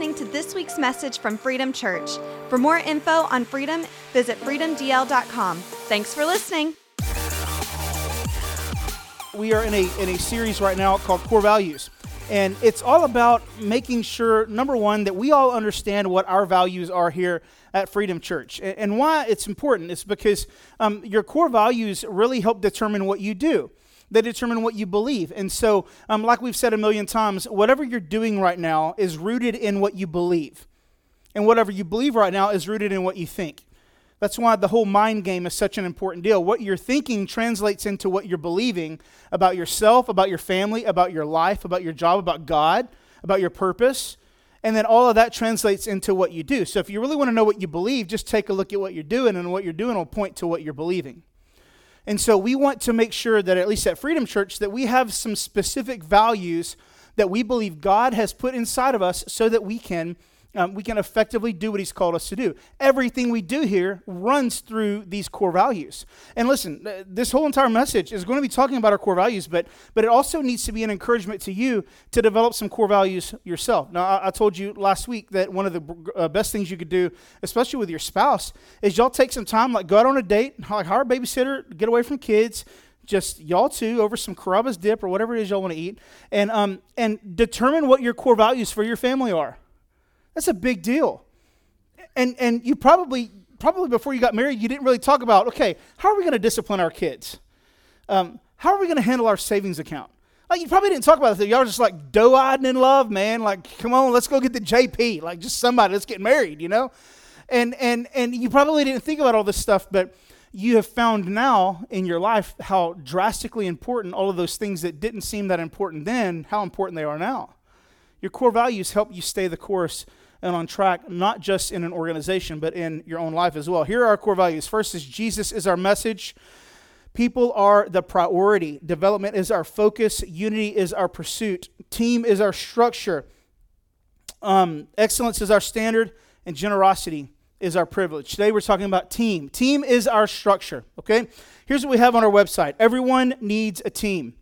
listening to this week's message from Freedom Church. For more info on freedom, visit freedomdl.com. Thanks for listening. We are in a, in a series right now called Core Values. And it's all about making sure, number one, that we all understand what our values are here at Freedom Church. And, why it's important is because um, your core values really help determine what you do they determine what you believe. And so, um, like we've said a million times, whatever you're doing right now is rooted in what you believe. And whatever you believe right now is rooted in what you think. That's why the whole mind game is such an important deal. What you're thinking translates into what you're believing about yourself, about your family, about your life, about your job, about God, about your purpose. And then all of that translates into what you do. So if you really want to know what you believe, just take a look at what you're doing, and what you're doing will point to what you're believing. And so we want to make sure that, at least at Freedom Church, that we have some specific values that we believe God has put inside of us so that we can um, we can effectively do what He's called us to do. Everything we do here runs through these core values. And listen, this whole entire message is going to be talking about our core values, but but it also needs to be an encouragement to you to develop some core values yourself. Now, I, I told you last week that one of the uh, best things you could do, especially with your spouse, is y'all take some time, like go out on a date, like hire a babysitter, get away from kids just y'all two over some Carrabba's dip or whatever it is y'all want to eat, and um, and determine what your core values for your family are. That's a big deal. And, and you probably, probably before you got married, you didn't really talk about, okay, how are we going to discipline our kids? Um, how are we going to handle our savings account? Like, you probably didn't talk about that. Y'all just like doe-eyed and in love, man. Like, come on, let's go get the JP. Like, just somebody, let's get married, you know? And, and, and you probably didn't think about all this stuff, but you have found now in your life how drastically important all of those things that didn't seem that important then, how important they are now. Your core values help you stay the course and on track, not just in an organization, but in your own life as well. Here are our core values. First is Jesus is our message. People are the priority. Development is our focus. Unity is our pursuit. Team is our structure. Um, excellence is our standard. And generosity is our privilege. Today we're talking about team. Team is our structure, okay? Here's what we have on our website everyone needs a team.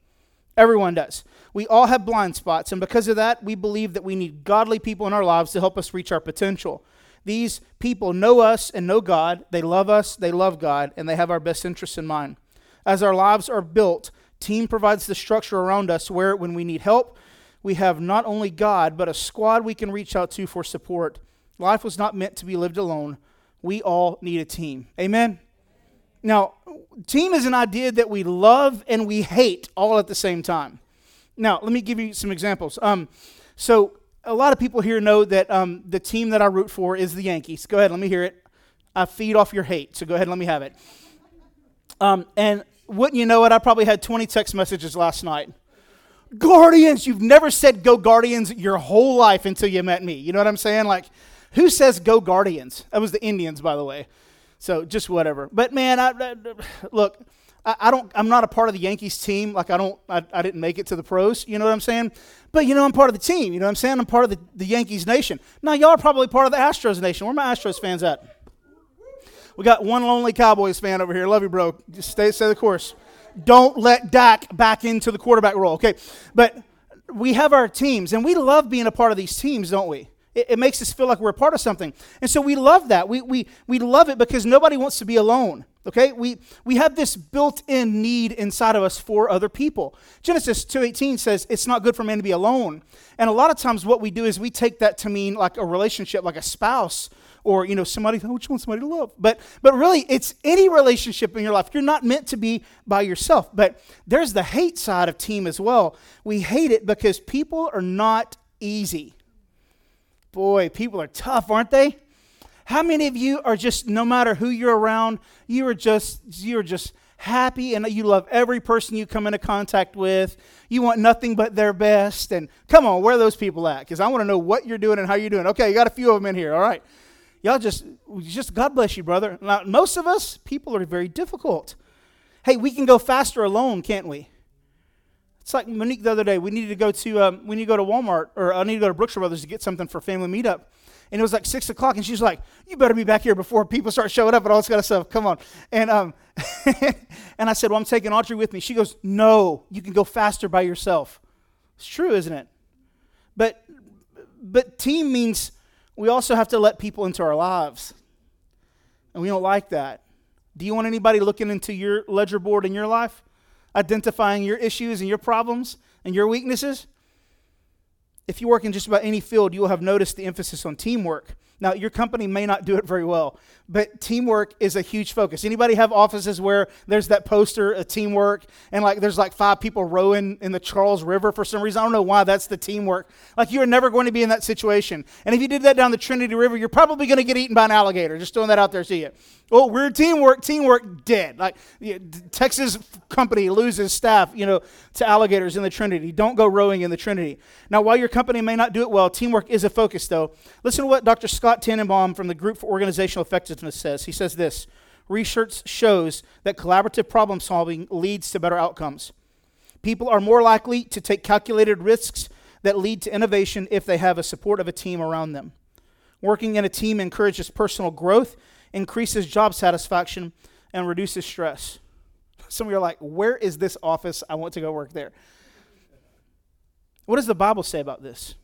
Everyone does. We all have blind spots, and because of that, we believe that we need godly people in our lives to help us reach our potential. These people know us and know God. They love us, they love God, and they have our best interests in mind. As our lives are built, team provides the structure around us where, when we need help, we have not only God, but a squad we can reach out to for support. Life was not meant to be lived alone. We all need a team. Amen? Now, team is an idea that we love and we hate all at the same time. Now, let me give you some examples. Um, so, a lot of people here know that um, the team that I root for is the Yankees. Go ahead, let me hear it. I feed off your hate, so go ahead, let me have it. Um, and wouldn't you know it, I probably had 20 text messages last night. Guardians, you've never said go Guardians your whole life until you met me. You know what I'm saying? Like, who says go Guardians? That was the Indians, by the way. So just whatever. But man, I, I, look, I, don't. I'm not a part of the Yankees team. Like I don't. I, I didn't make it to the pros. You know what I'm saying? But you know, I'm part of the team. You know what I'm saying? I'm part of the, the Yankees nation. Now y'all are probably part of the Astros nation. Where are my Astros fans at? We got one lonely Cowboys fan over here. Love you, bro. Just stay stay the course. Don't let Dak back into the quarterback role. Okay, but we have our teams, and we love being a part of these teams, don't we? It, it, makes us feel like we're a part of something. And so we love that. We, we, we love it because nobody wants to be alone. Okay? We, we have this built-in need inside of us for other people. Genesis 2.18 says it's not good for man to be alone. And a lot of times what we do is we take that to mean like a relationship, like a spouse or, you know, somebody, oh, you want somebody to love. But, but really, it's any relationship in your life. You're not meant to be by yourself. But there's the hate side of team as well. We hate it because people are not easy. Boy, people are tough, aren't they? How many of you are just no matter who you're around, you are just you're just happy and you love every person you come into contact with. You want nothing but their best. And come on, where are those people at? Because I want to know what you're doing and how you're doing. Okay, you got a few of them in here. All right. Y'all just just God bless you, brother. Now, most of us, people are very difficult. Hey, we can go faster alone, can't we? It's like Monique the other day. We needed to go to um, we need to go to Walmart or I need to go to Brookshire Brothers to get something for family meetup. And it was like six o'clock, and she's like, "You better be back here before people start showing up and all this kind of stuff. Come on." And um, and I said, "Well, I'm taking Audrey with me." She goes, "No, you can go faster by yourself." It's true, isn't it? But but team means we also have to let people into our lives. And we don't like that. Do you want anybody looking into your ledger board in your life, identifying your issues and your problems and your weaknesses? If you work in just about any field, you will have noticed the emphasis on teamwork. Now, your company may not do it very well, but teamwork is a huge focus. Anybody have offices where there's that poster of teamwork and like there's like five people rowing in the Charles River for some reason? I don't know why that's the teamwork. Like you're never going to be in that situation. And if you did that down the Trinity River, you're probably going to get eaten by an alligator. Just throwing that out there to you. Oh, we're teamwork, teamwork dead. Like Texas company loses staff, you know, to alligators in the Trinity. Don't go rowing in the Trinity. Now, while your company may not do it well, teamwork is a focus though. Listen to what Dr. Scott Tannenbaum from the Group for Organizational Effectiveness says. He says this Research shows that collaborative problem solving leads to better outcomes. People are more likely to take calculated risks that lead to innovation if they have a support of a team around them. Working in a team encourages personal growth increases job satisfaction, and reduces stress. Some of you are like, where is this office? I want to go work there. What does the Bible say about this?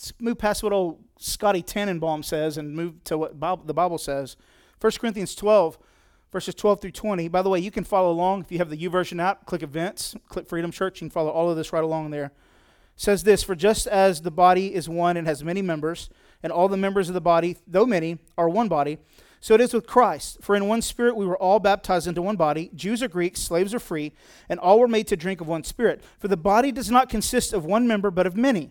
Let's move past what old Scotty Tannenbaum says and move to what Bible, the Bible says. 1 Corinthians 12, verses 12 through 20. By the way, you can follow along if you have the YouVersion app. Click Events, click Freedom Church. You can follow all of this right along there. It says this For just as the body is one and has many members, and all the members of the body, though many, are one body, so it is with Christ. For in one spirit we were all baptized into one body, Jews or Greeks, slaves or free, and all were made to drink of one spirit. For the body does not consist of one member, but of many.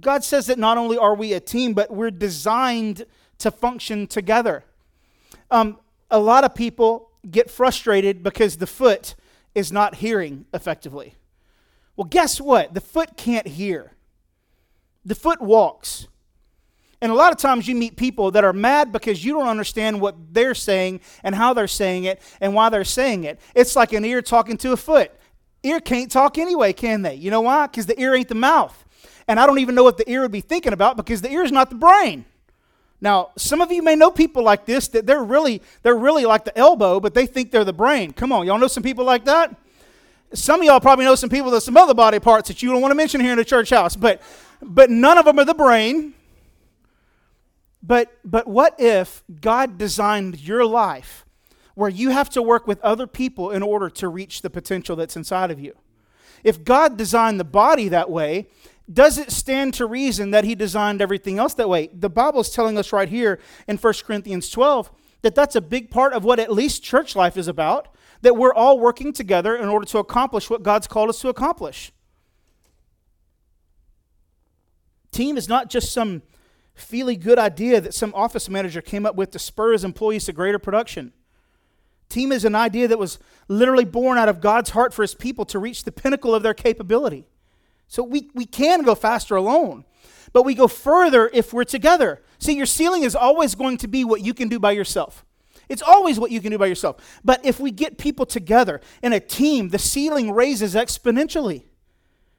God says that not only are we a team, but we're designed to function together. Um, a lot of people get frustrated because the foot is not hearing effectively. Well, guess what? The foot can't hear, the foot walks. And a lot of times you meet people that are mad because you don't understand what they're saying and how they're saying it and why they're saying it. It's like an ear talking to a foot. Ear can't talk anyway, can they? You know why? Because the ear ain't the mouth. And I don't even know what the ear would be thinking about because the ear is not the brain. Now, some of you may know people like this that they're really they're really like the elbow, but they think they're the brain. Come on, y'all know some people like that? Some of y'all probably know some people that some other body parts that you don't want to mention here in the church house, but but none of them are the brain. But, but what if God designed your life where you have to work with other people in order to reach the potential that's inside of you? If God designed the body that way, does it stand to reason that He designed everything else that way? The Bible is telling us right here in 1 Corinthians 12 that that's a big part of what at least church life is about, that we're all working together in order to accomplish what God's called us to accomplish. Team is not just some feely good idea that some office manager came up with to spur his employees to greater production. Team is an idea that was literally born out of God's heart for his people to reach the pinnacle of their capability. So we, we can go faster alone, but we go further if we're together. See, your ceiling is always going to be what you can do by yourself. It's always what you can do by yourself. But if we get people together in a team, the ceiling raises exponentially.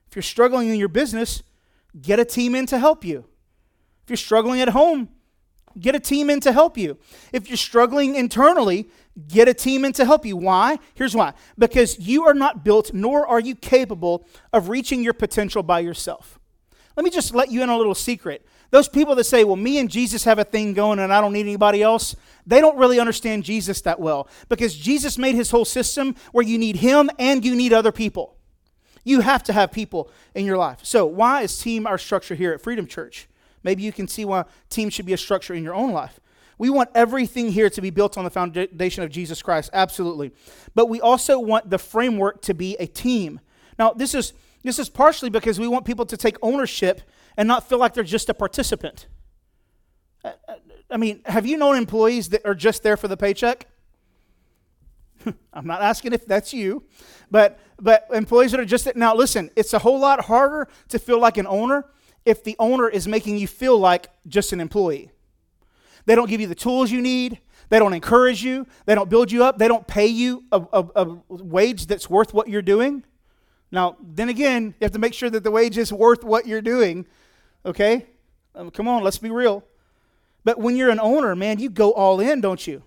If you're struggling in your business, get a team in to help you. If you're struggling at home, get a team in to help you. If you're struggling internally, get a team in to help you. Why? Here's why because you are not built, nor are you capable of reaching your potential by yourself. Let me just let you in a little secret. Those people that say, well, me and Jesus have a thing going and I don't need anybody else, they don't really understand Jesus that well because Jesus made his whole system where you need him and you need other people. You have to have people in your life. So, why is team our structure here at Freedom Church? Maybe you can see why team should be a structure in your own life. We want everything here to be built on the foundation of Jesus Christ, absolutely. But we also want the framework to be a team. Now, this is this is partially because we want people to take ownership and not feel like they're just a participant. Uh, uh, I mean, have you known employees that are just there for the paycheck? I'm not asking if that's you, but but employees that are just now listen, it's a whole lot harder to feel like an owner if the owner is making you feel like just an employee. They don't give you the tools you need. They don't encourage you. They don't build you up. They don't pay you a, a, a, wage that's worth what you're doing. Now, then again, you have to make sure that the wage is worth what you're doing. Okay? Um, come on, let's be real. But when you're an owner, man, you go all in, don't you?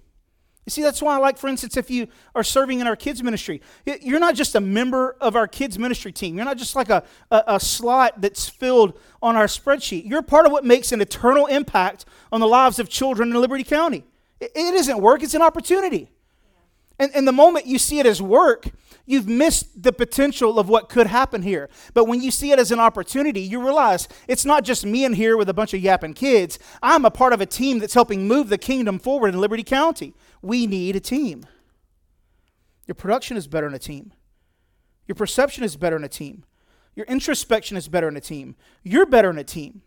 You see, that's why I like, for instance, if you are serving in our kids' ministry, you're not just a member of our kids' ministry team. You're not just like a, a, a, slot that's filled on our spreadsheet. You're part of what makes an eternal impact on the lives of children in Liberty County. It, it isn't work, it's an opportunity. And, and the moment you see it as work, you've missed the potential of what could happen here. But when you see it as an opportunity, you realize it's not just me in here with a bunch of yapping kids. I'm a part of a team that's helping move the kingdom forward in Liberty County. We need a team. Your production is better in a team. Your perception is better in a team. Your introspection is better in a team. You're better in a team.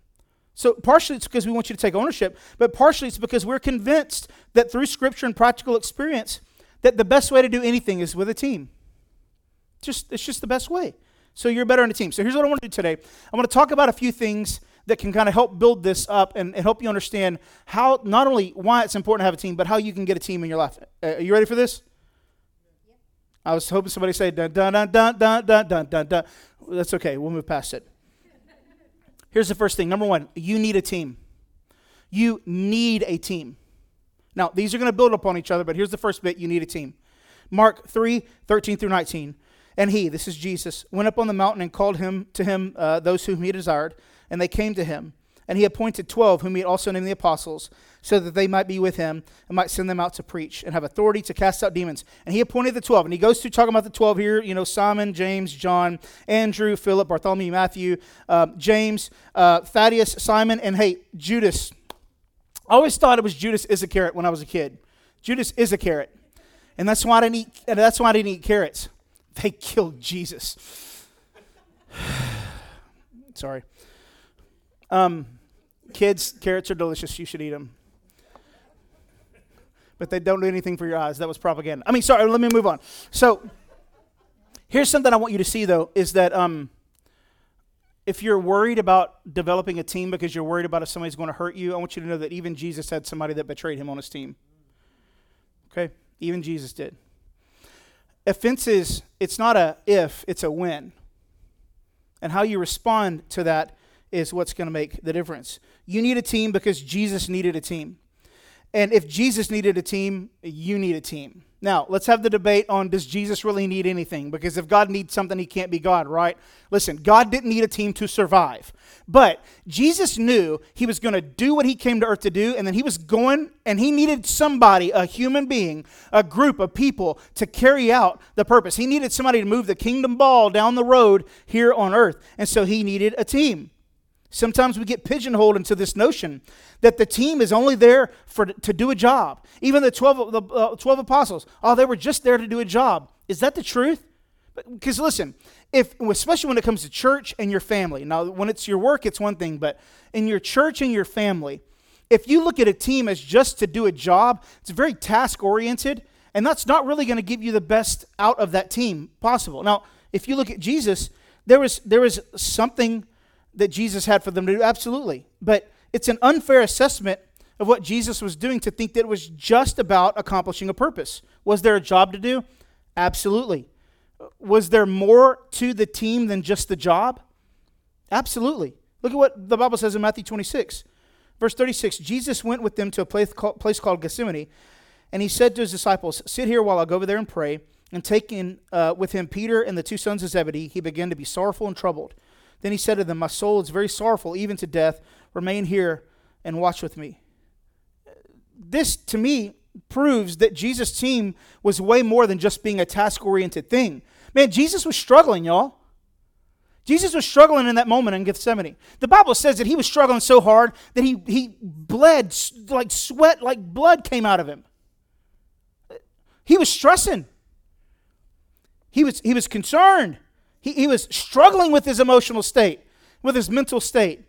So, partially it's because we want you to take ownership, but partially it's because we're convinced that through scripture and practical experience, that the best way to do anything is with a team. Just it's just the best way. So you're better in a team. So here's what I want to do today. I want to talk about a few things that can kind of help build this up and, and, help you understand how not only why it's important to have a team, but how you can get a team in your life. Uh, are you ready for this? I was hoping somebody say dun dun dun dun dun dun dun dun dun. That's okay. We'll move past it. Here's the first thing. Number one, you need a team. You need a team. Now, these are going to build upon each other, but here's the first bit you need a team. Mark 3 13 through 19. And he, this is Jesus, went up on the mountain and called him to him uh, those whom he desired, and they came to him. And he appointed twelve, whom he also named the apostles, so that they might be with him and might send them out to preach and have authority to cast out demons. And he appointed the twelve. And he goes through talking about the twelve here, you know, Simon, James, John, Andrew, Philip, Bartholomew, Matthew, uh, James, uh, Thaddeus, Simon, and hey, Judas. I always thought it was Judas Iscariot when I was a kid. Judas Iscariot. And that's why I didn't eat, and that's why I didn't eat carrots. They killed Jesus. Sorry. Um, kids, carrots are delicious. You should eat them. But they don't do anything for your eyes. That was propaganda. I mean, sorry, let me move on. So, here's something I want you to see, though, is that um, if you're worried about developing a team because you're worried about if somebody's going to hurt you, I want you to know that even Jesus had somebody that betrayed him on his team. Okay? Even Jesus did. Offenses, it's not a if, it's a when. And how you respond to that is what's going to make the difference. You need a team because Jesus needed a team. And if Jesus needed a team, you need a team. Now, let's have the debate on does Jesus really need anything? Because if God needs something, he can't be God, right? Listen, God didn't need a team to survive. But Jesus knew he was going to do what he came to earth to do, and then he was going and he needed somebody, a human being, a group of people to carry out the purpose. He needed somebody to move the kingdom ball down the road here on earth. And so he needed a team. Sometimes we get pigeonholed into this notion that the team is only there for, to do a job. Even the 12, the, uh, 12 apostles, oh, they were just there to do a job. Is that the truth? Because listen, if especially when it comes to church and your family. Now, when it's your work, it's one thing, but in your church and your family, if you look at a team as just to do a job, it's very task oriented, and that's not really going to give you the best out of that team possible. Now, if you look at Jesus, there was there was something that Jesus had for them to do? Absolutely. But it's an unfair assessment of what Jesus was doing to think that it was just about accomplishing a purpose. Was there a job to do? Absolutely. Was there more to the team than just the job? Absolutely. Look at what the Bible says in Matthew 26, verse 36. Jesus went with them to a place called, place called Gethsemane, and he said to his disciples, Sit here while I go over there and pray. And taking uh, with him Peter and the two sons of Zebedee, he began to be sorrowful and troubled. Then he said to them, My soul is very sorrowful, even to death. Remain here and watch with me. This, to me, proves that Jesus' team was way more than just being a task oriented thing. Man, Jesus was struggling, y'all. Jesus was struggling in that moment in Gethsemane. The Bible says that he was struggling so hard that he, he bled, like sweat, like blood came out of him. He was stressing. He was, he was concerned. He, he was struggling with his emotional state, with his mental state.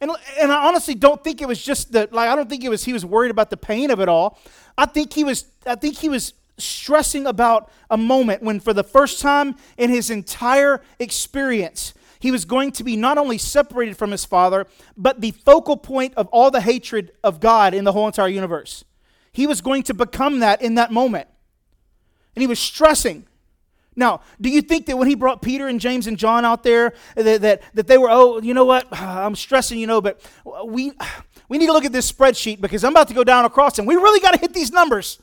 And, and I honestly don't think it was just that, like I don't think it was he was worried about the pain of it all. I think he was I think he was stressing about a moment when for the first time in his entire experience he was going to be not only separated from his father, but the focal point of all the hatred of God in the whole entire universe. He was going to become that in that moment. And he was stressing. Now, do you think that when he brought Peter and James and John out there, that, that, that they were, oh, you know what? I'm stressing, you know, but we, we need to look at this spreadsheet because I'm about to go down across and we really got to hit these numbers.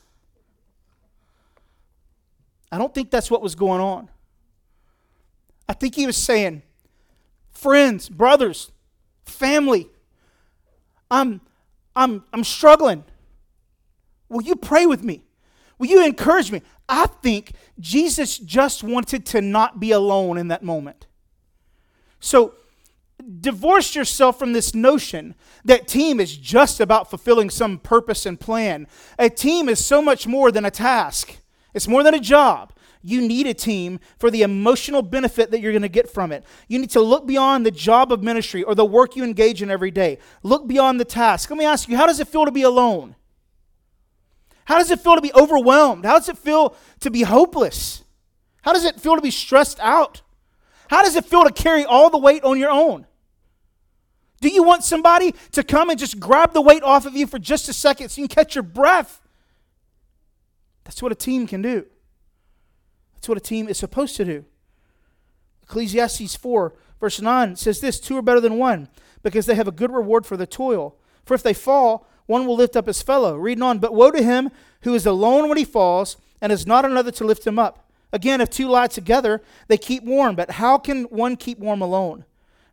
I don't think that's what was going on. I think he was saying, friends, brothers, family, I'm, I'm, I'm struggling. Will you pray with me? Will you encourage me? I think Jesus just wanted to not be alone in that moment. So, divorce yourself from this notion that team is just about fulfilling some purpose and plan. A team is so much more than a task, it's more than a job. You need a team for the emotional benefit that you're going to get from it. You need to look beyond the job of ministry or the work you engage in every day. Look beyond the task. Let me ask you, how does it feel to be alone? How does it feel to be overwhelmed? How does it feel to be hopeless? How does it feel to be stressed out? How does it feel to carry all the weight on your own? Do you want somebody to come and just grab the weight off of you for just a second so you can catch your breath? That's what a team can do. That's what a team is supposed to do. Ecclesiastes 4, verse 9 says this Two are better than one, because they have a good reward for the toil. For if they fall, one will lift up his fellow. Reading on, but woe to him who is alone when he falls, and has not another to lift him up. Again, if two lie together, they keep warm, but how can one keep warm alone?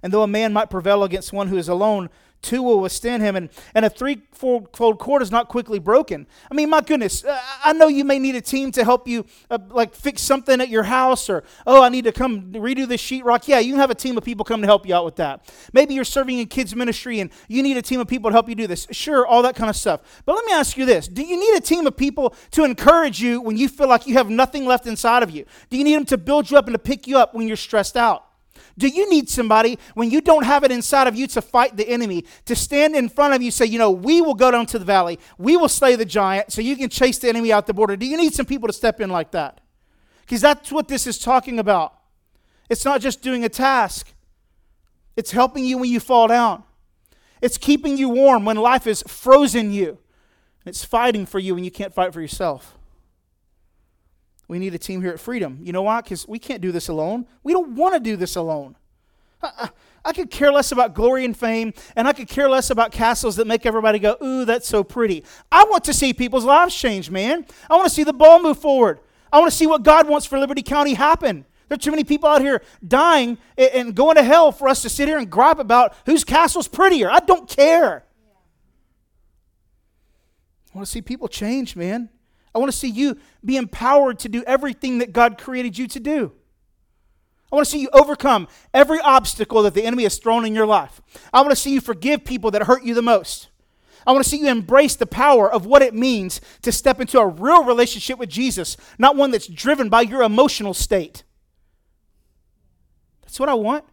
And though a man might prevail against one who is alone, two will withstand him, and, and a threefold cord is not quickly broken. I mean, my goodness, uh, I know you may need a team to help you, uh, like fix something at your house, or oh, I need to come redo this sheetrock. Yeah, you can have a team of people come to help you out with that. Maybe you're serving in kids ministry, and you need a team of people to help you do this. Sure, all that kind of stuff. But let me ask you this: Do you need a team of people to encourage you when you feel like you have nothing left inside of you? Do you need them to build you up and to pick you up when you're stressed out? Do you need somebody when you don't have it inside of you to fight the enemy, to stand in front of you say, you know, we will go down to the valley, we will slay the giant so you can chase the enemy out the border? Do you need some people to step in like that? Because that's what this is talking about. It's not just doing a task, it's helping you when you fall down, it's keeping you warm when life is frozen you, it's fighting for you when you can't fight for yourself. We need a team here at Freedom. You know why? Because we can't do this alone. We don't want to do this alone. I, I, could care less about glory and fame, and I could care less about castles that make everybody go, ooh, that's so pretty. I want to see people's lives change, man. I want to see the ball move forward. I want to see what God wants for Liberty County happen. There are too many people out here dying and going to hell for us to sit here and gripe about whose castle's prettier. I don't care. I want to see people change, man. I want to see you be empowered to do everything that God created you to do. I want to see you overcome every obstacle that the enemy has thrown in your life. I want to see you forgive people that hurt you the most. I want to see you embrace the power of what it means to step into a real relationship with Jesus, not one that's driven by your emotional state. That's what I want.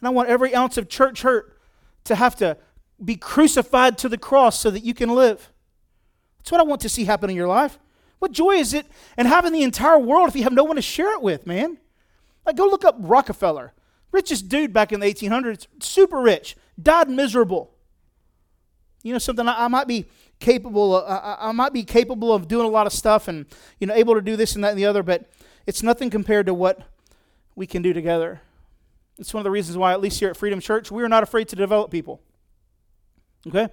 And I want every ounce of church hurt to have to be crucified to the cross so that you can live. That's what I want to see happen in your life. What joy is it in having the entire world if you have no one to share it with, man? Like, go look up Rockefeller. Richest dude back in the 1800s, super rich, died miserable. You know something? I, I might be capable. Of, I, I might be capable of doing a lot of stuff and you know able to do this and that and the other, but it's nothing compared to what we can do together. It's one of the reasons why, at least here at Freedom Church, we are not afraid to develop people. Okay,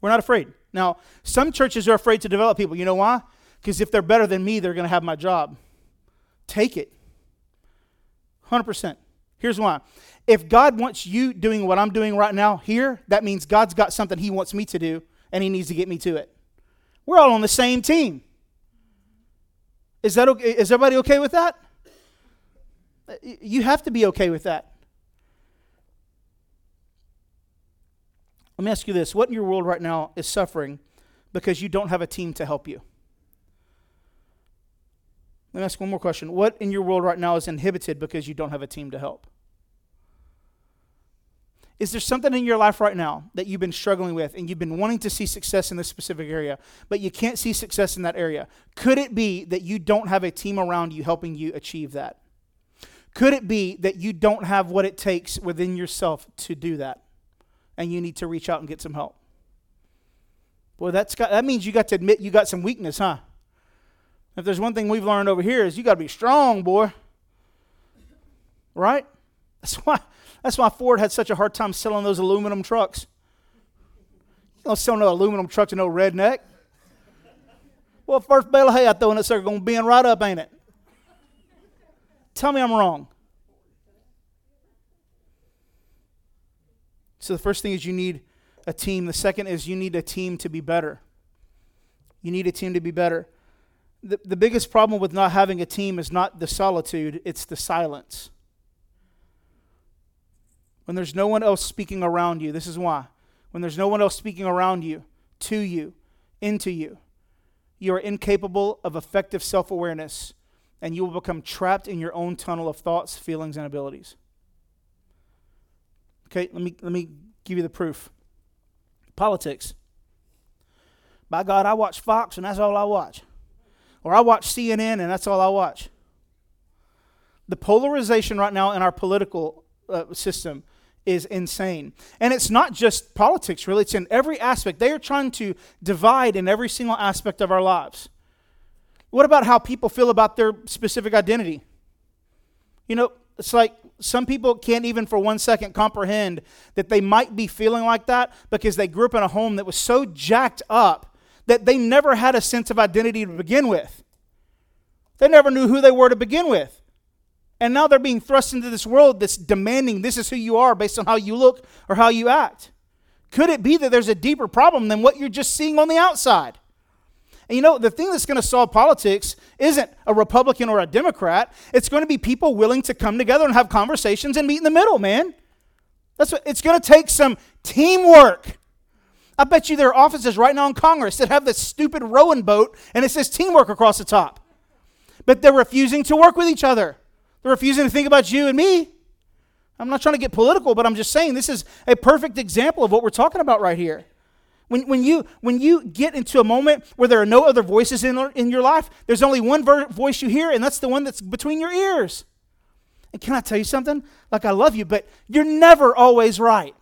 we're not afraid. Now, some churches are afraid to develop people. You know why? Because if they're better than me, they're going to have my job. Take it. 100%. Here's why. If God wants you doing what I'm doing right now here, that means God's got something He wants me to do, and He needs to get me to it. We're all on the same team. Is that okay? Is everybody okay with that? You have to be okay with that. Let me ask you this what in your world right now is suffering because you don't have a team to help you? Let me ask one more question. What in your world right now is inhibited because you don't have a team to help? Is there something in your life right now that you've been struggling with and you've been wanting to see success in this specific area, but you can't see success in that area? Could it be that you don't have a team around you helping you achieve that? Could it be that you don't have what it takes within yourself to do that? And you need to reach out and get some help? Well, that's got, that means you got to admit you got some weakness, huh? If there's one thing we've learned over here is you got to be strong, boy. Right? That's why that's why Ford had such a hard time selling those aluminum trucks. You don't sell no aluminum truck to no redneck. Well, first bale of hay I throw in that sucker gonna bend right up, ain't it? Tell me I'm wrong. So the first thing is you need a team. The second is you need a team to be better. You need a team to be better. The, the biggest problem with not having a team is not the solitude, it's the silence. When there's no one else speaking around you, this is why. When there's no one else speaking around you, to you, into you, you are incapable of effective self awareness and you will become trapped in your own tunnel of thoughts, feelings, and abilities. Okay, let me, let me give you the proof. Politics. By God, I watch Fox and that's all I watch. Or I watch CNN and that's all I watch. The polarization right now in our political uh, system is insane. And it's not just politics, really, it's in every aspect. They are trying to divide in every single aspect of our lives. What about how people feel about their specific identity? You know, it's like some people can't even for one second comprehend that they might be feeling like that because they grew up in a home that was so jacked up that they never had a sense of identity to begin with. They never knew who they were to begin with. And now they're being thrust into this world that's demanding this is who you are based on how you look or how you act. Could it be that there's a deeper problem than what you're just seeing on the outside? And you know, the thing that's going to solve politics isn't a Republican or a Democrat. It's going to be people willing to come together and have conversations and meet in the middle, man. That's what it's going to take some teamwork. I bet you there are offices right now in Congress that have this stupid rowing boat and it says teamwork across the top. But they're refusing to work with each other. They're refusing to think about you and me. I'm not trying to get political, but I'm just saying this is a perfect example of what we're talking about right here. When, when, you, when you get into a moment where there are no other voices in, in your life, there's only one ver- voice you hear, and that's the one that's between your ears. And can I tell you something? Like, I love you, but you're never always right.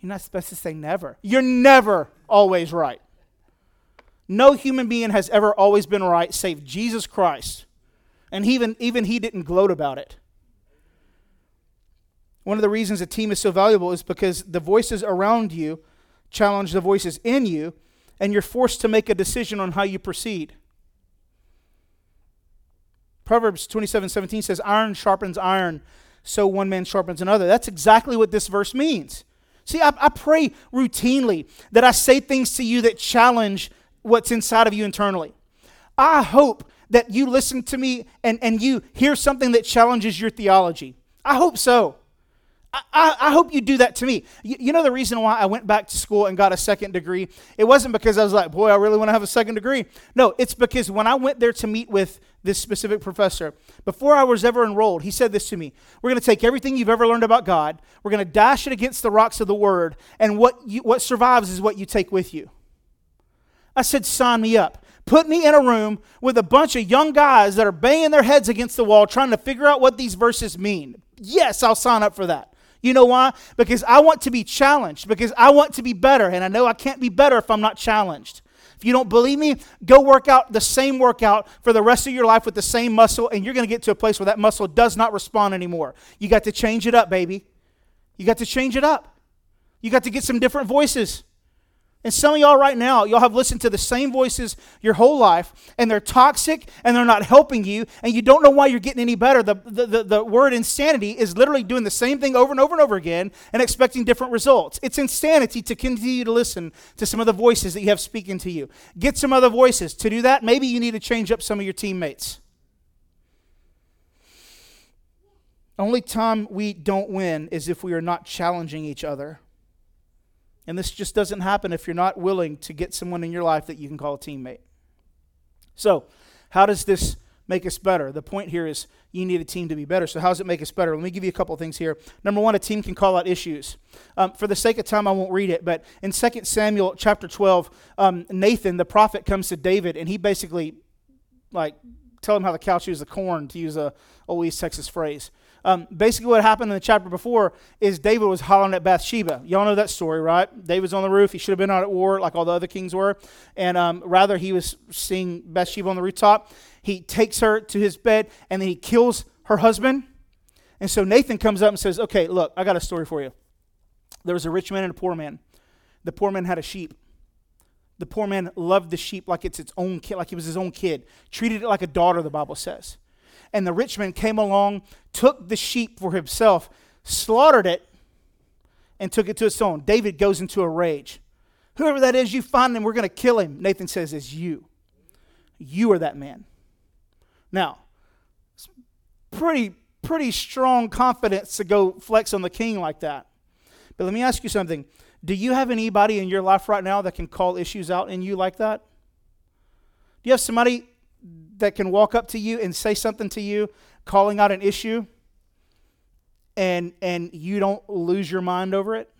You're not supposed to say never. You're never always right. No human being has ever always been right save Jesus Christ. And even, even he didn't gloat about it. One of the reasons a team is so valuable is because the voices around you challenge the voices in you, and you're forced to make a decision on how you proceed. Proverbs 27 17 says, Iron sharpens iron, so one man sharpens another. That's exactly what this verse means. See, I, I pray routinely that I say things to you that challenge what's inside of you internally. I hope that you listen to me and, and you hear something that challenges your theology. I hope so. I, I, hope you do that to me. You, you, know the reason why I went back to school and got a second degree? It wasn't because I was like, boy, I really want to have a second degree. No, it's because when I went there to meet with this specific professor, before I was ever enrolled, he said this to me We're going to take everything you've ever learned about God, we're going to dash it against the rocks of the Word, and what, you, what survives is what you take with you. I said, sign me up. Put me in a room with a bunch of young guys that are banging their heads against the wall trying to figure out what these verses mean. Yes, I'll sign up for that. You know why? Because I want to be challenged, because I want to be better, and I know I can't be better if I'm not challenged. If you don't believe me, go work out the same workout for the rest of your life with the same muscle, and you're going to get to a place where that muscle does not respond anymore. You got to change it up, baby. You got to change it up. You got to get some different voices. And some of y'all right now, y'all have listened to the same voices your whole life, and they're toxic and they're not helping you, and you don't know why you're getting any better. The, the, the, the, word insanity is literally doing the same thing over and over and over again and expecting different results. It's insanity to continue to listen to some of the voices that you have speaking to you. Get some other voices. To do that, maybe you need to change up some of your teammates. Only time we don't win is if we are not challenging each other. And this just doesn't happen if you're not willing to get someone in your life that you can call a teammate. So, how does this make us better? The point here is you need a team to be better. So, how does it make us better? Let me give you a couple things here. Number one, a team can call out issues. Um, for the sake of time, I won't read it, but in 2 Samuel chapter 12, um, Nathan, the prophet, comes to David and he basically, like, tell him how the cow chews the corn, to use a old East Texas phrase. Um, basically, what happened in the chapter before is David was hollering at Bathsheba. Y'all know that story, right? David's on the roof. He should have been out at war like all the other kings were. And um, rather, he was seeing Bathsheba on the rooftop. He takes her to his bed and then he kills her husband. And so Nathan comes up and says, Okay, look, I got a story for you. There was a rich man and a poor man. The poor man had a sheep. The poor man loved the sheep like it's its own kid, like it was his own kid, treated it like a daughter, the Bible says. And the rich man came along, took the sheep for himself, slaughtered it, and took it to his own. David goes into a rage. Whoever that is, you find him, we're going to kill him. Nathan says, It's you. You are that man. Now, pretty, pretty strong confidence to go flex on the king like that. But let me ask you something. Do you have anybody in your life right now that can call issues out in you like that? Do you have somebody that can walk up to you and say something to you, calling out an issue, and and you don't lose your mind over it?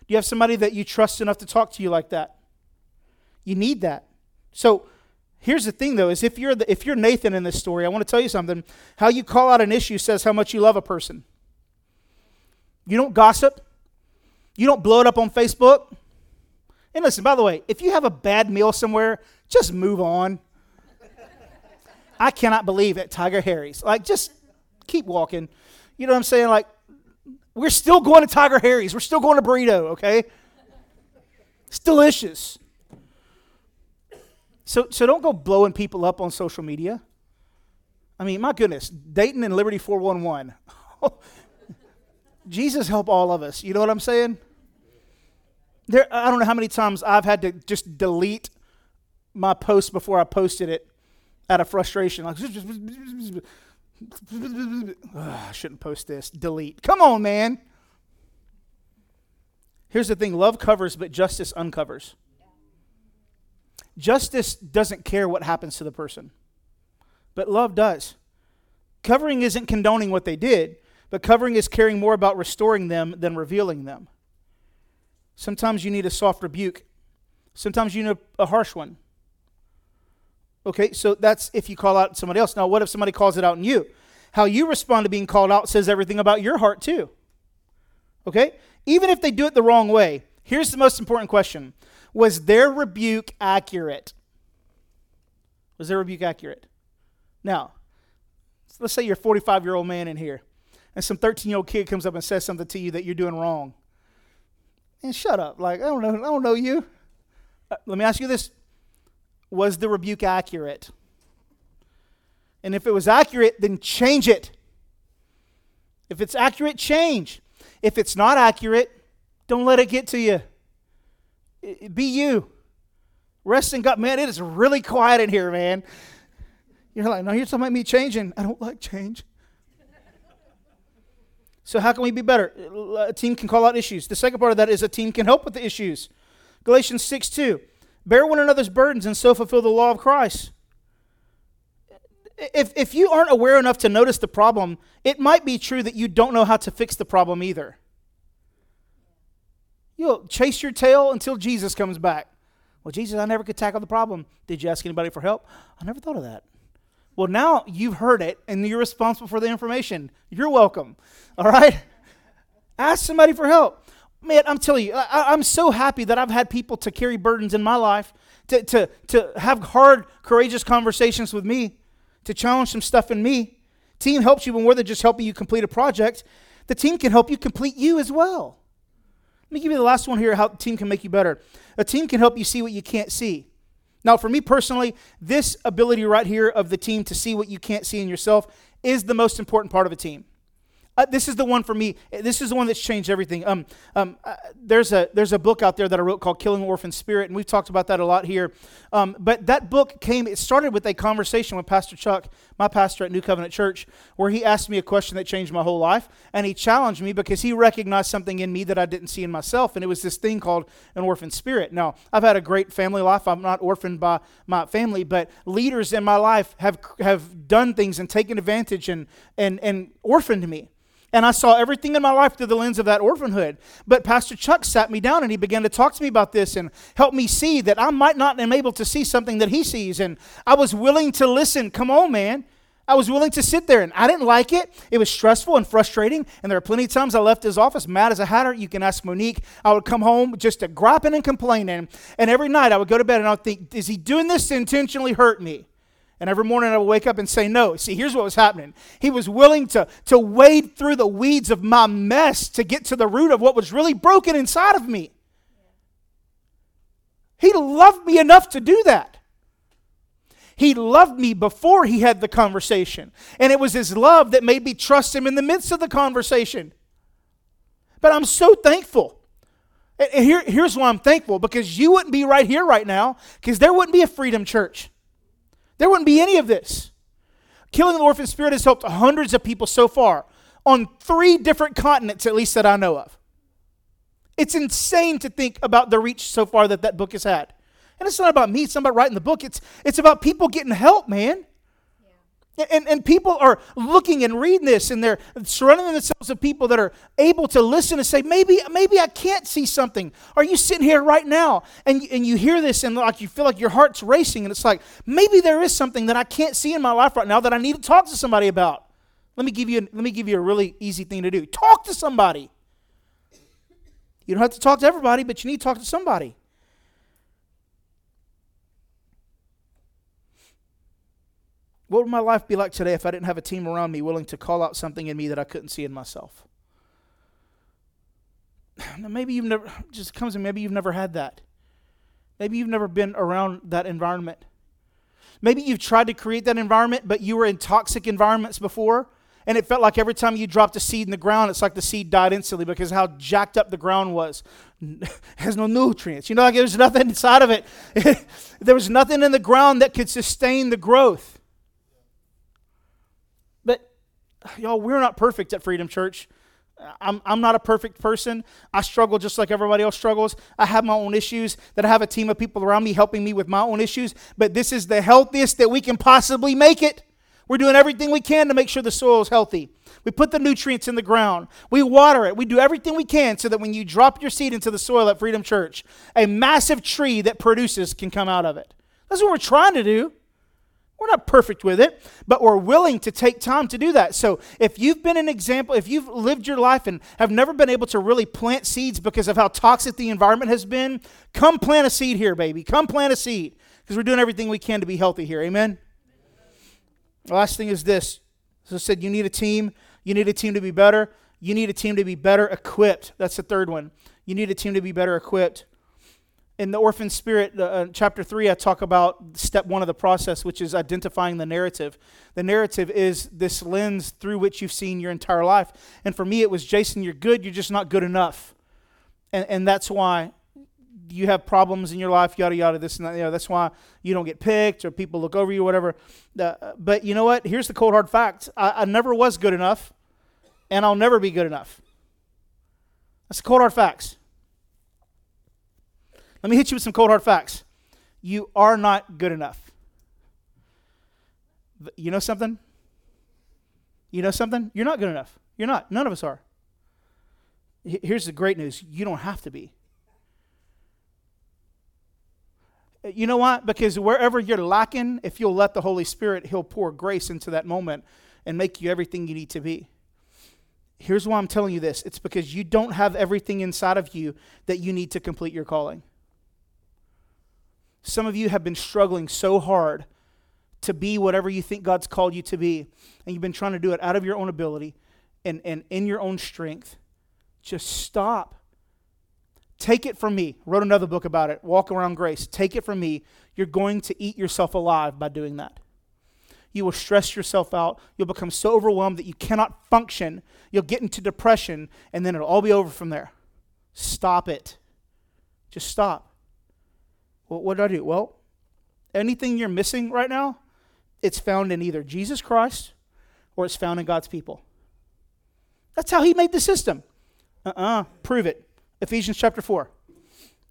Do you have somebody that you trust enough to talk to you like that? You need that. So here's the thing though is if you're the, if you're Nathan in this story, I want to tell you something. How you call out an issue says how much you love a person. You don't gossip. You don't blow it up on Facebook. And listen, by the way, if you have a bad meal somewhere, just move on. I cannot believe it, Tiger Harry's. Like, just keep walking. You know what I'm saying? Like, we're still going to Tiger Harry's. We're still going to burrito, okay? It's delicious. So, so don't go blowing people up on social media. I mean, my goodness, Dayton and Liberty 411. Jesus help all of us. You know what I'm saying? There, I don't know how many times I've had to just delete my post before I posted it out of frustration. Like, I shouldn't post this. Delete. Come on, man. Here's the thing love covers, but justice uncovers. Justice doesn't care what happens to the person, but love does. Covering isn't condoning what they did, but covering is caring more about restoring them than revealing them. Sometimes you need a soft rebuke, sometimes you need a, a harsh one. Okay, so that's if you call out somebody else. Now, what if somebody calls it out in you? How you respond to being called out says everything about your heart, too. Okay? Even if they do it the wrong way, here's the most important question Was their rebuke accurate? Was their rebuke accurate? Now, let's say you're a 45 year old man in here, and some 13 year old kid comes up and says something to you that you're doing wrong. And shut up. Like, I don't know, I don't know you. Uh, let me ask you this was the rebuke accurate? And if it was accurate, then change it. If it's accurate, change. If it's not accurate, don't let it get to you. Be you. Rest in God. Man, it is really quiet in here, man. You're like, no, you're talking about me changing. I don't like change. So, how can we be better? A team can call out issues. The second part of that is a team can help with the issues. Galatians 6 2. Bear one another's burdens and so fulfill the law of Christ. If, if you aren't aware enough to notice the problem, it might be true that you don't know how to fix the problem either. You'll chase your tail until Jesus comes back. Well, Jesus, I never could tackle the problem. Did you ask anybody for help? I never thought of that. Well, now you've heard it and you're responsible for the information. You're welcome. All right? Ask somebody for help man, I'm telling you, I, am so happy that I've had people to carry burdens in my life, to, to, to have hard, courageous conversations with me, to challenge some stuff in me. Team helps you more than just helping you complete a project. The team can help you complete you as well. Let me give you the last one here how the team can make you better. A team can help you see what you can't see. Now, for me personally, this ability right here of the team to see what you can't see in yourself is the most important part of a team. Uh, this is the one for me. This is the one that's changed everything. Um, um, uh, there's a there's a book out there that I wrote called "Killing Orphan Spirit," and we've talked about that a lot here. Um, but that book came. It started with a conversation with Pastor Chuck, my pastor at New Covenant Church, where he asked me a question that changed my whole life, and he challenged me because he recognized something in me that I didn't see in myself, and it was this thing called an orphan spirit. Now, I've had a great family life. I'm not orphaned by my family, but leaders in my life have have done things and taken advantage and and and orphaned me. And I saw everything in my life through the lens of that orphanhood. But Pastor Chuck sat me down and he began to talk to me about this and help me see that I might not am able to see something that he sees. And I was willing to listen. Come on, man. I was willing to sit there and I didn't like it. It was stressful and frustrating. And there are plenty of times I left his office mad as a hatter. You can ask Monique. I would come home just griping and complaining. And every night I would go to bed and I would think, is he doing this to intentionally hurt me? And every morning I would wake up and say, No. See, here's what was happening. He was willing to, to wade through the weeds of my mess to get to the root of what was really broken inside of me. He loved me enough to do that. He loved me before he had the conversation. And it was his love that made me trust him in the midst of the conversation. But I'm so thankful. And here, here's why I'm thankful because you wouldn't be right here right now because there wouldn't be a freedom church. There wouldn't be any of this. Killing the Orphan Spirit has helped hundreds of people so far on three different continents, at least that I know of. It's insane to think about the reach so far that that book has had. And it's not about me, it's not about writing the book. It's, it's about people getting help, man. And, and people are looking and reading this and they're surrounding themselves with people that are able to listen and say, maybe, maybe I can't see something. Are you sitting here right now and, and you hear this and like you feel like your heart's racing and it's like, maybe there is something that I can't see in my life right now that I need to talk to somebody about. Let me give you, let me give you a really easy thing to do. Talk to somebody. You don't have to talk to everybody, but you need to talk to somebody. What would my life be like today if I didn't have a team around me willing to call out something in me that I couldn't see in myself? Now maybe you've never, just comes in, maybe you've never had that. Maybe you've never been around that environment. Maybe you've tried to create that environment, but you were in toxic environments before, and it felt like every time you dropped a seed in the ground, it's like the seed died instantly because how jacked up the ground was. It has no nutrients. You know, like there's nothing inside of it. there was nothing in the ground that could sustain the growth. Y'all, we're not perfect at Freedom Church. I'm, I'm not a perfect person. I struggle just like everybody else struggles. I have my own issues, that I have a team of people around me helping me with my own issues, but this is the healthiest that we can possibly make it. We're doing everything we can to make sure the soil is healthy. We put the nutrients in the ground. We water it. We do everything we can so that when you drop your seed into the soil at Freedom Church, a massive tree that produces can come out of it. That's what we're trying to do. We're not perfect with it, but we're willing to take time to do that. So, if you've been an example, if you've lived your life and have never been able to really plant seeds because of how toxic the environment has been, come plant a seed here, baby. Come plant a seed because we're doing everything we can to be healthy here. Amen? The last thing is this. So I said, you need a team. You need a team to be better. You need a team to be better equipped. That's the third one. You need a team to be better equipped in the orphan spirit uh, chapter 3 i talk about step one of the process which is identifying the narrative. The narrative is this lens through which you've seen your entire life. And for me it was jason you're good. You're just not good enough. And, and that's why you have problems in your life yada yada this and that you know, that's why you don't get picked or people look over you whatever. Uh, but you know what? Here's the cold hard fact. I, I never was good enough and i'll never be good enough. That's the cold hard facts let me hit you with some cold hard facts. You are not good enough. You know something? You know something? You're not good enough. You're not. None of us are. Here's the great news you don't have to be. Uh, you know what? Because wherever you're lacking, if you'll let the Holy Spirit, He'll pour grace into that moment and make you everything you need to be. Here's why I'm telling you this it's because you don't have everything inside of you that you need to complete your calling. Some of you have been struggling so hard to be whatever you think God's called you to be, and you've been trying to do it out of your own ability and, and in your own strength. Just stop. Take it from me. Wrote another book about it, Walk Around Grace. Take it from me. You're going to eat yourself alive by doing that. You will stress yourself out. You'll become so overwhelmed that you cannot function. You'll get into depression, and then it'll all be over from there. Stop it. Just stop. Well, what do I do? Well, anything you're missing right now, it's found in either Jesus Christ or it's found in God's people. That's how He made the system. Uh uh-uh, uh prove it. Ephesians chapter 4.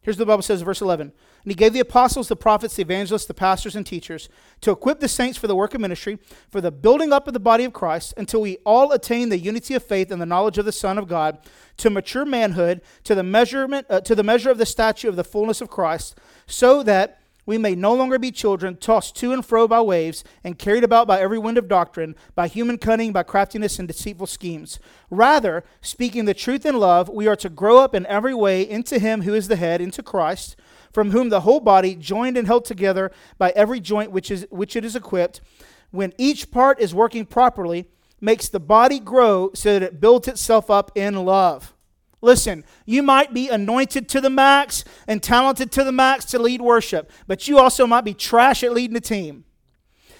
Here's what the Bible says, verse 11. And he gave the apostles, the prophets, the evangelists, the pastors, and teachers to equip the saints for the work of ministry, for the building up of the body of Christ, until we all attain the unity of faith and the knowledge of the Son of God, to mature manhood, to the measurement, uh, to the measure of the stature of the fullness of Christ, so that we may no longer be children, tossed to and fro by waves, and carried about by every wind of doctrine, by human cunning, by craftiness and deceitful schemes. Rather, speaking the truth in love, we are to grow up in every way into Him who is the head, into Christ, from whom the whole body, joined and held together by every joint which, is, which it is equipped, when each part is working properly, makes the body grow so that it builds itself up in love. Listen, you might be anointed to the max and talented to the max to lead worship, but you also might be trash at leading a team.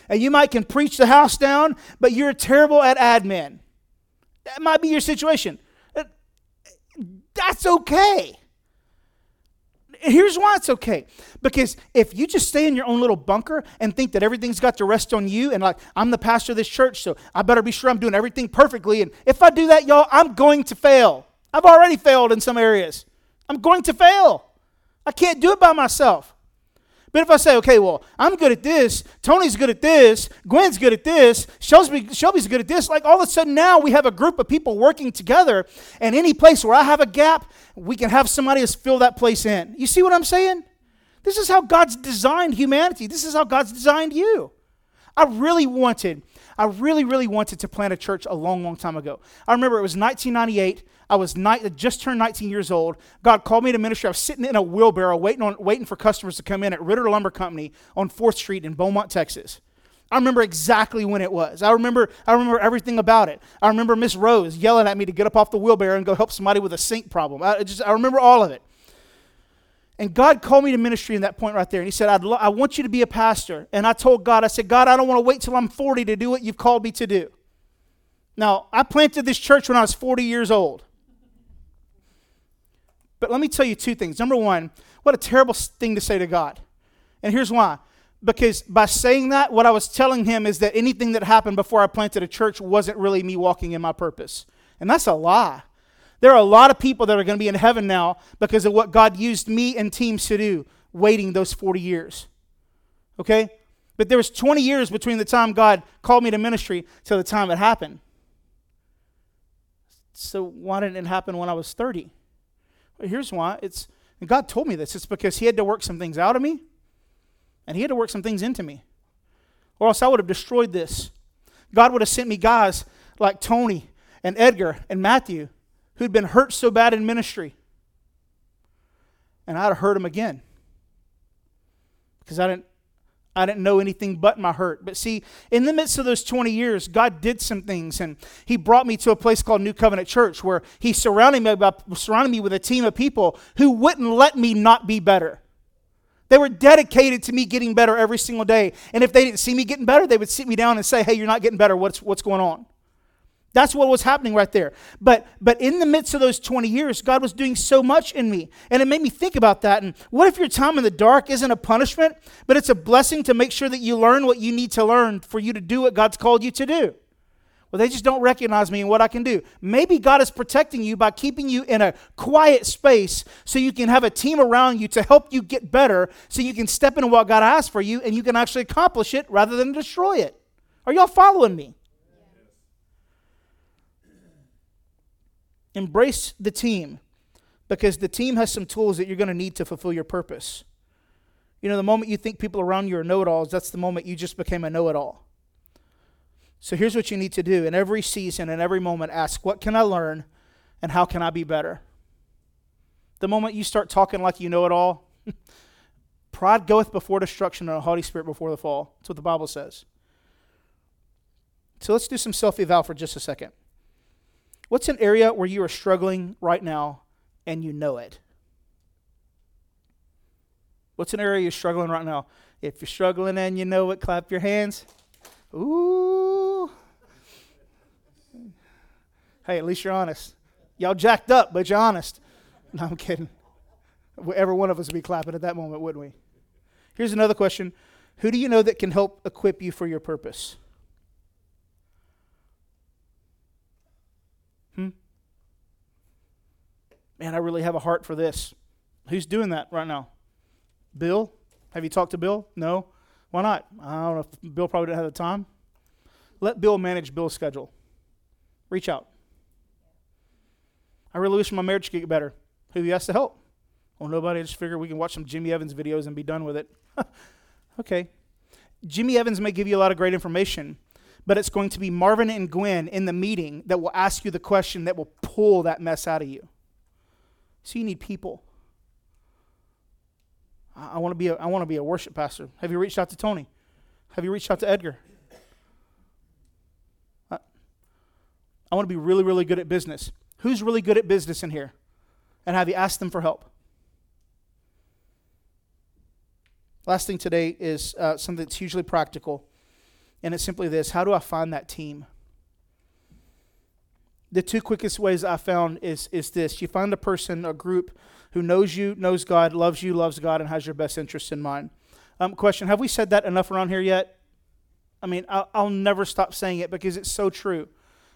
And you might can preach the house down, but you're terrible at admin. That might be your situation. Uh, that's okay. Here's why it's okay. Because if you just stay in your own little bunker and think that everything's got to rest on you, and like, I'm the pastor of this church, so I better be sure I'm doing everything perfectly. And if I do that, y'all, I'm going to fail. I've already failed in some areas. I'm going to fail. I can't do it by myself. But if I say, okay, well, I'm good at this, Tony's good at this, Gwen's good at this, Shelby, Shelby's good at this, like all of a sudden now we have a group of people working together, and any place where I have a gap, we can have somebody else fill that place in. You see what I'm saying? This is how God's designed humanity. This is how God's designed you. I really wanted, I really, really wanted to plant a church a long, long time ago. I remember it was 1998. I was ni- just turned 19 years old. God called me to ministry. I was sitting in a wheelbarrow waiting, on, waiting for customers to come in at Ritter Lumber Company on 4th Street in Beaumont, Texas. I remember exactly when it was. I remember, I remember everything about it. I remember Miss Rose yelling at me to get up off the wheelbarrow and go help somebody with a sink problem. I, just, I remember all of it. And God called me to ministry in that point right there. And He said, lo- I want you to be a pastor. And I told God, I said, God, I don't want to wait till I'm 40 to do what you've called me to do. Now, I planted this church when I was 40 years old. But let me tell you two things. Number one, what a terrible thing to say to God. And here's why. Because by saying that, what I was telling him is that anything that happened before I planted a church wasn't really me walking in my purpose. And that's a lie. There are a lot of people that are going to be in heaven now because of what God used me and teams to do, waiting those 40 years. Okay? But there was 20 years between the time God called me to ministry to the time it happened. So why didn't it happen when I was 30? Here's why. It's God told me this. It's because He had to work some things out of me, and He had to work some things into me, or else I would have destroyed this. God would have sent me guys like Tony and Edgar and Matthew who'd been hurt so bad in ministry, and I'd have hurt them again because I didn't I didn't know anything but my hurt. But see, in the midst of those 20 years, God did some things, and He brought me to a place called New Covenant Church where He surrounded me, by, surrounded me with a team of people who wouldn't let me not be better. They were dedicated to me getting better every single day. And if they didn't see me getting better, they would sit me down and say, Hey, you're not getting better. What's, what's going on? That's what was happening right there. But but in the midst of those 20 years, God was doing so much in me. And it made me think about that. And what if your time in the dark isn't a punishment, but it's a blessing to make sure that you learn what you need to learn for you to do what God's called you to do? Well, they just don't recognize me and what I can do. Maybe God is protecting you by keeping you in a quiet space so you can have a team around you to help you get better so you can step into what God has for you and you can actually accomplish it rather than destroy it. Are y'all following me? Embrace the team because the team has some tools that you're going to need to fulfill your purpose. You know, the moment you think people around you are know it alls, that's the moment you just became a know it all. So here's what you need to do in every season and every moment ask, What can I learn and how can I be better? The moment you start talking like you know it all, pride goeth before destruction and a haughty spirit before the fall. That's what the Bible says. So let's do some self eval for just a second. What's an area where you are struggling right now and you know it? What's an area you're struggling right now? If you're struggling and you know it, clap your hands. Ooh. Hey, at least you're honest. Y'all jacked up, but you're honest. No, I'm kidding. Every one of us would be clapping at that moment, wouldn't we? Here's another question Who do you know that can help equip you for your purpose? Man, I really have a heart for this. Who's doing that right now? Bill? Have you talked to Bill? No. Why not? I don't know if Bill probably didn't have the time. Let Bill manage Bill's schedule. Reach out. I really wish my marriage could get better. Who he has to help? Well, nobody. I just figure we can watch some Jimmy Evans videos and be done with it. okay. Jimmy Evans may give you a lot of great information, but it's going to be Marvin and Gwen in the meeting that will ask you the question that will pull that mess out of you. So you need people. I, I want to be a, I want to be a worship pastor. Have you reached out to Tony? Have you reached out to Edgar? I, I want to be really, really good at business. Who's really good at business in here? And have you asked them for help? Last thing today is uh, something that's hugely practical, and it's simply this How do I find that team? The two quickest ways I found is, is this you find a person, a group who knows you, knows God, loves you, loves God, and has your best interests in mind. Um, question Have we said that enough around here yet? I mean, I'll, I'll never stop saying it because it's so true.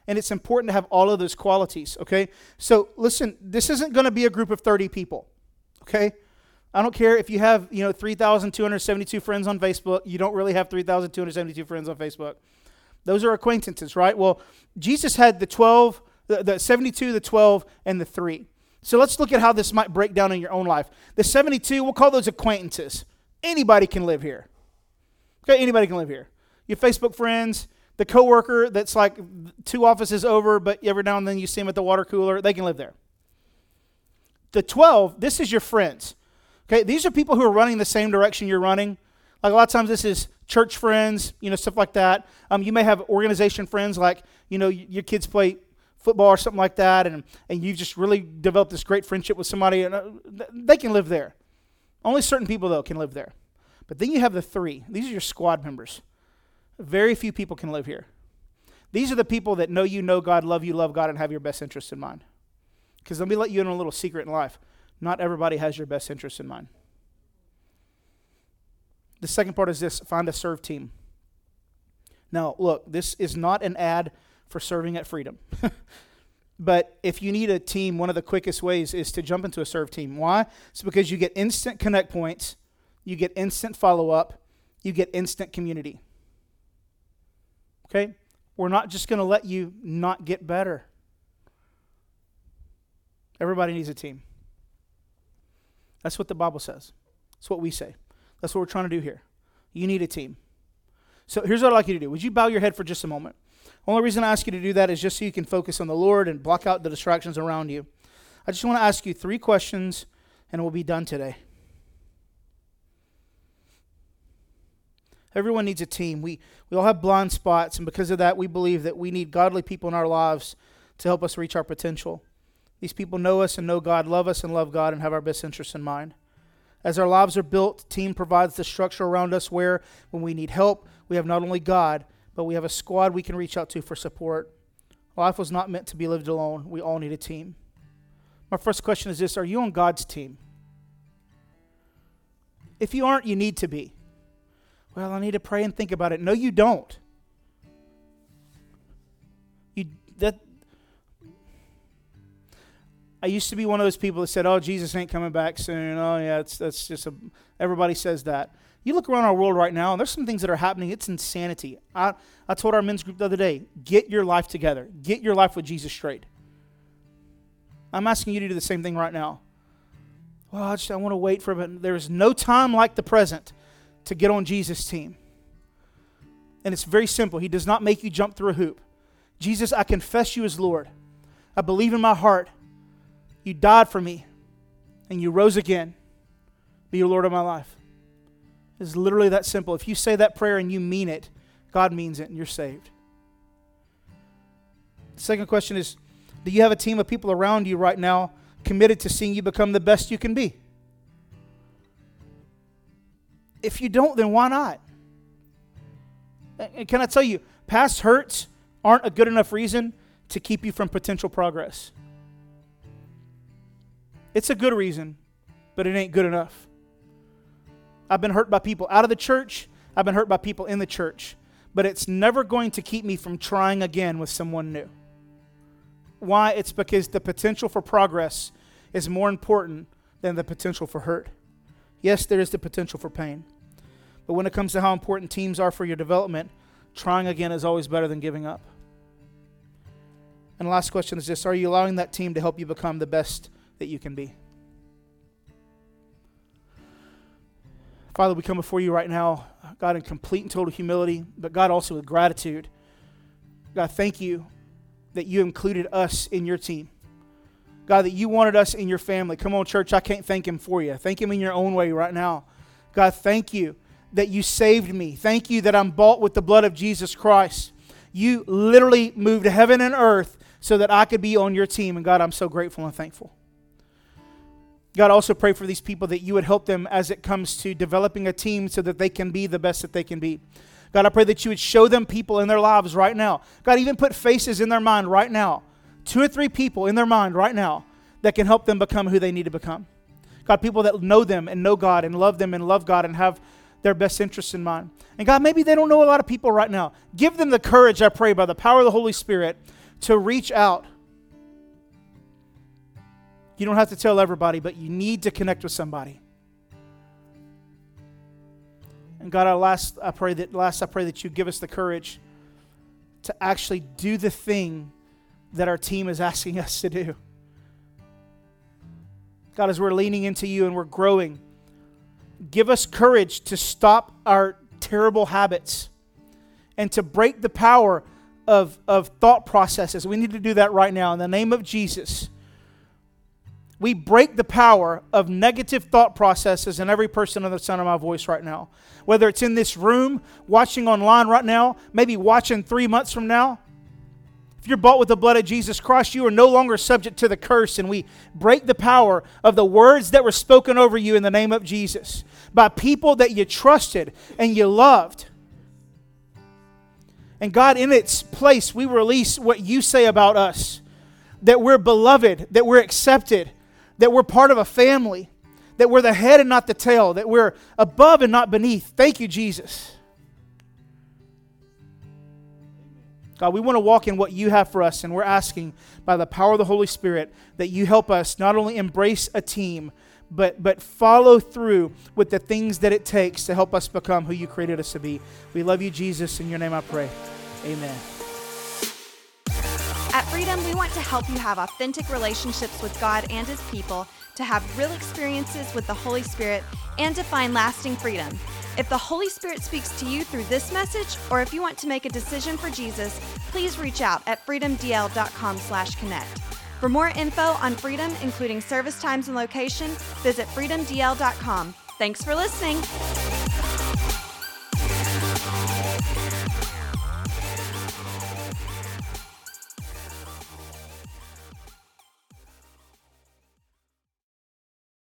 And it's important to have all of those qualities, okay? So listen, this isn't going to be a group of 30 people, okay? I don't care if you have, you know, 3,272 friends on Facebook. You don't really have 3,272 friends on Facebook. Those are acquaintances, right? Well, Jesus had the 12, the, the 72, the 12, and the 3. So let's look at how this might break down in your own life. The 72, we'll call those acquaintances. Anybody can live here. Okay, anybody can live here. Your Facebook friends, the coworker that's like two offices over, but every now and then you see them at the water cooler, they can live there. The 12, this is your friends. Okay, these are people who are running the same direction you're running. Like a lot of times, this is church friends, you know, stuff like that. Um, you may have organization friends, like you know, your kids play football or something like that, and and you've just really developed this great friendship with somebody, and uh, they can live there. Only certain people though can live there. But then you have the three. These are your squad members. Very few people can live here. These are the people that know you, know God, love you, love God, and have your best interests in mind. Because let me let you in on a little secret in life. Not everybody has your best interests in mind. The second part is this find a serve team. Now, look, this is not an ad for serving at Freedom. but if you need a team, one of the quickest ways is to jump into a serve team. Why? It's because you get instant connect points, you get instant follow up, you get instant community. Okay? We're not just going to let you not get better. Everybody needs a team. That's what the Bible says. That's what we say. That's what we're trying to do here. You need a team. So here's what I'd like you to do. Would you bow your head for just a moment? Only reason I ask you to do that is just so you can focus on the Lord and block out the distractions around you. I just want to ask you three questions and we'll be done today. Everyone needs a team. We, we all have blind spots, and because of that, we believe that we need godly people in our lives to help us reach our potential. These people know us and know God, love us and love God, and have our best interests in mind. As our lives are built, team provides the structure around us where, when we need help, we have not only God, but we have a squad we can reach out to for support. Life was not meant to be lived alone. We all need a team. My first question is this Are you on God's team? If you aren't, you need to be. Well, I need to pray and think about it. No, you don't. You that I used to be one of those people that said, "Oh, Jesus ain't coming back soon." Oh, yeah, it's that's just a everybody says that. You look around our world right now, and there's some things that are happening. It's insanity. I, I told our men's group the other day, get your life together. Get your life with Jesus straight. I'm asking you to do the same thing right now. Well, I, just, I want to wait for it. There is no time like the present to get on Jesus' team. And it's very simple. He does not make you jump through a hoop. Jesus, I confess you as Lord. I believe in my heart you died for me and you rose again. Be your Lord of my life. It's literally that simple. If you say that prayer and you mean it, God means it and you're saved. The second question is Do you have a team of people around you right now committed to seeing you become the best you can be? If you don't, then why not? And can I tell you, past hurts aren't a good enough reason to keep you from potential progress. It's a good reason, but it ain't good enough. I've been hurt by people out of the church, I've been hurt by people in the church, but it's never going to keep me from trying again with someone new. Why? It's because the potential for progress is more important than the potential for hurt. Yes, there is the potential for pain. But when it comes to how important teams are for your development, trying again is always better than giving up. And the last question is this Are you allowing that team to help you become the best that you can be? Father, we come before you right now, God, in complete and total humility, but God, also with gratitude. God, thank you that you included us in your team. God, that you wanted us in your family. Come on, church, I can't thank him for you. Thank him in your own way right now. God, thank you that you saved me. Thank you that I'm bought with the blood of Jesus Christ. You literally moved heaven and earth so that I could be on your team. And God, I'm so grateful and thankful. God, also pray for these people that you would help them as it comes to developing a team so that they can be the best that they can be. God, I pray that you would show them people in their lives right now. God, even put faces in their mind right now. Two or three people in their mind right now that can help them become who they need to become. God, people that know them and know God and love them and love God and have their best interests in mind. And God, maybe they don't know a lot of people right now. Give them the courage, I pray, by the power of the Holy Spirit to reach out. You don't have to tell everybody, but you need to connect with somebody. And God, I last I pray that last I pray that you give us the courage to actually do the thing that our team is asking us to do. God, as we're leaning into you and we're growing, give us courage to stop our terrible habits and to break the power of, of thought processes. We need to do that right now in the name of Jesus. We break the power of negative thought processes in every person on the sound of my voice right now. Whether it's in this room, watching online right now, maybe watching three months from now. If you're bought with the blood of Jesus Christ, you are no longer subject to the curse, and we break the power of the words that were spoken over you in the name of Jesus by people that you trusted and you loved. And God, in its place, we release what you say about us that we're beloved, that we're accepted, that we're part of a family, that we're the head and not the tail, that we're above and not beneath. Thank you, Jesus. God, we want to walk in what you have for us, and we're asking by the power of the Holy Spirit that you help us not only embrace a team, but, but follow through with the things that it takes to help us become who you created us to be. We love you, Jesus. In your name I pray. Amen. At Freedom, we want to help you have authentic relationships with God and His people, to have real experiences with the Holy Spirit, and to find lasting freedom. If the Holy Spirit speaks to you through this message, or if you want to make a decision for Jesus, please reach out at freedomdl.com/connect. For more info on Freedom, including service times and location, visit freedomdl.com. Thanks for listening.